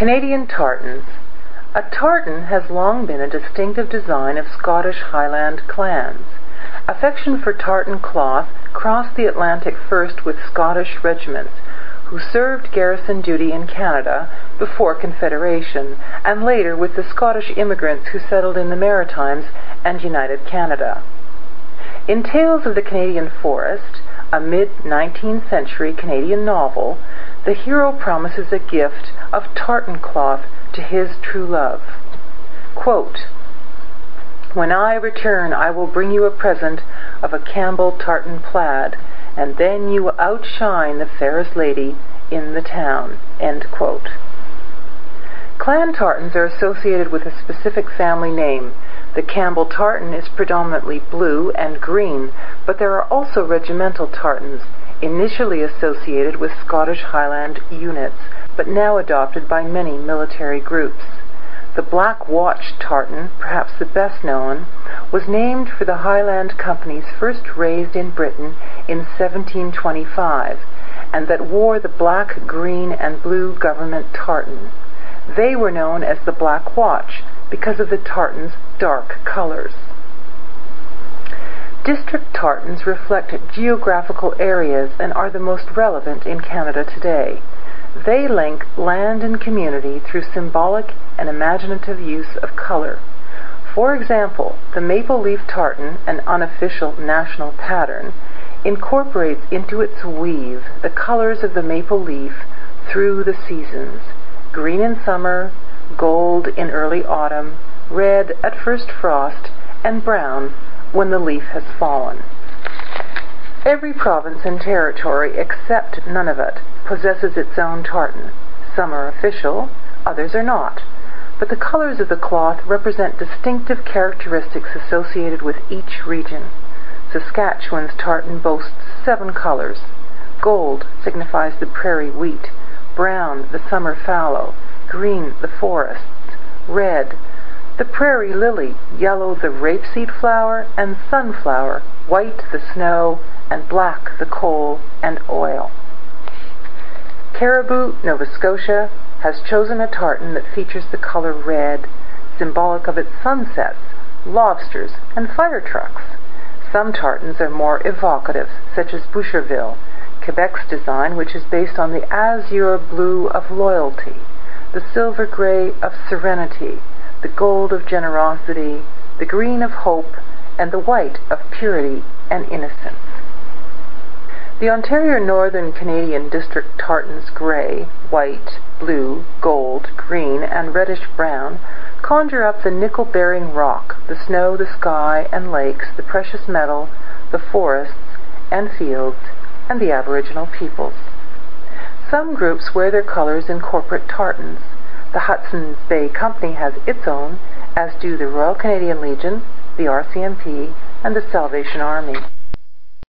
Canadian tartans. A tartan has long been a distinctive design of Scottish Highland clans. Affection for tartan cloth crossed the Atlantic first with Scottish regiments, who served garrison duty in Canada before Confederation, and later with the Scottish immigrants who settled in the Maritimes and United Canada. In Tales of the Canadian Forest, a mid-nineteenth century Canadian novel, the hero promises a gift of tartan cloth to his true love. Quote, When I return, I will bring you a present of a Campbell tartan plaid, and then you will outshine the fairest lady in the town. Clan tartans are associated with a specific family name. The Campbell tartan is predominantly blue and green, but there are also regimental tartans, initially associated with Scottish Highland units, but now adopted by many military groups. The Black Watch tartan, perhaps the best known, was named for the Highland companies first raised in Britain in 1725, and that wore the black, green, and blue government tartan. They were known as the Black Watch because of the tartan's dark colors. District tartans reflect geographical areas and are the most relevant in Canada today. They link land and community through symbolic and imaginative use of color. For example, the maple leaf tartan, an unofficial national pattern, incorporates into its weave the colors of the maple leaf through the seasons green in summer, gold in early autumn, red at first frost, and brown when the leaf has fallen. Every province and territory except Nunavut possesses its own tartan. Some are official, others are not. But the colors of the cloth represent distinctive characteristics associated with each region. Saskatchewan's tartan boasts seven colors. Gold signifies the prairie wheat, brown the summer fallow, green the forests, red the prairie lily, yellow the rapeseed flower and sunflower, white the snow, and black the coal and oil. Caribou, Nova Scotia, has chosen a tartan that features the color red, symbolic of its sunsets, lobsters, and fire trucks. Some tartans are more evocative, such as Boucherville, Quebec's design, which is based on the azure blue of loyalty, the silver gray of serenity, the gold of generosity, the green of hope, and the white of purity and innocence. The Ontario Northern Canadian District tartans gray, white, blue, gold, green, and reddish brown conjure up the nickel-bearing rock, the snow, the sky, and lakes, the precious metal, the forests and fields, and the Aboriginal peoples. Some groups wear their colors in corporate tartans, the Hudson's Bay Company has its own, as do the Royal Canadian Legion, the RCMP, and the Salvation Army.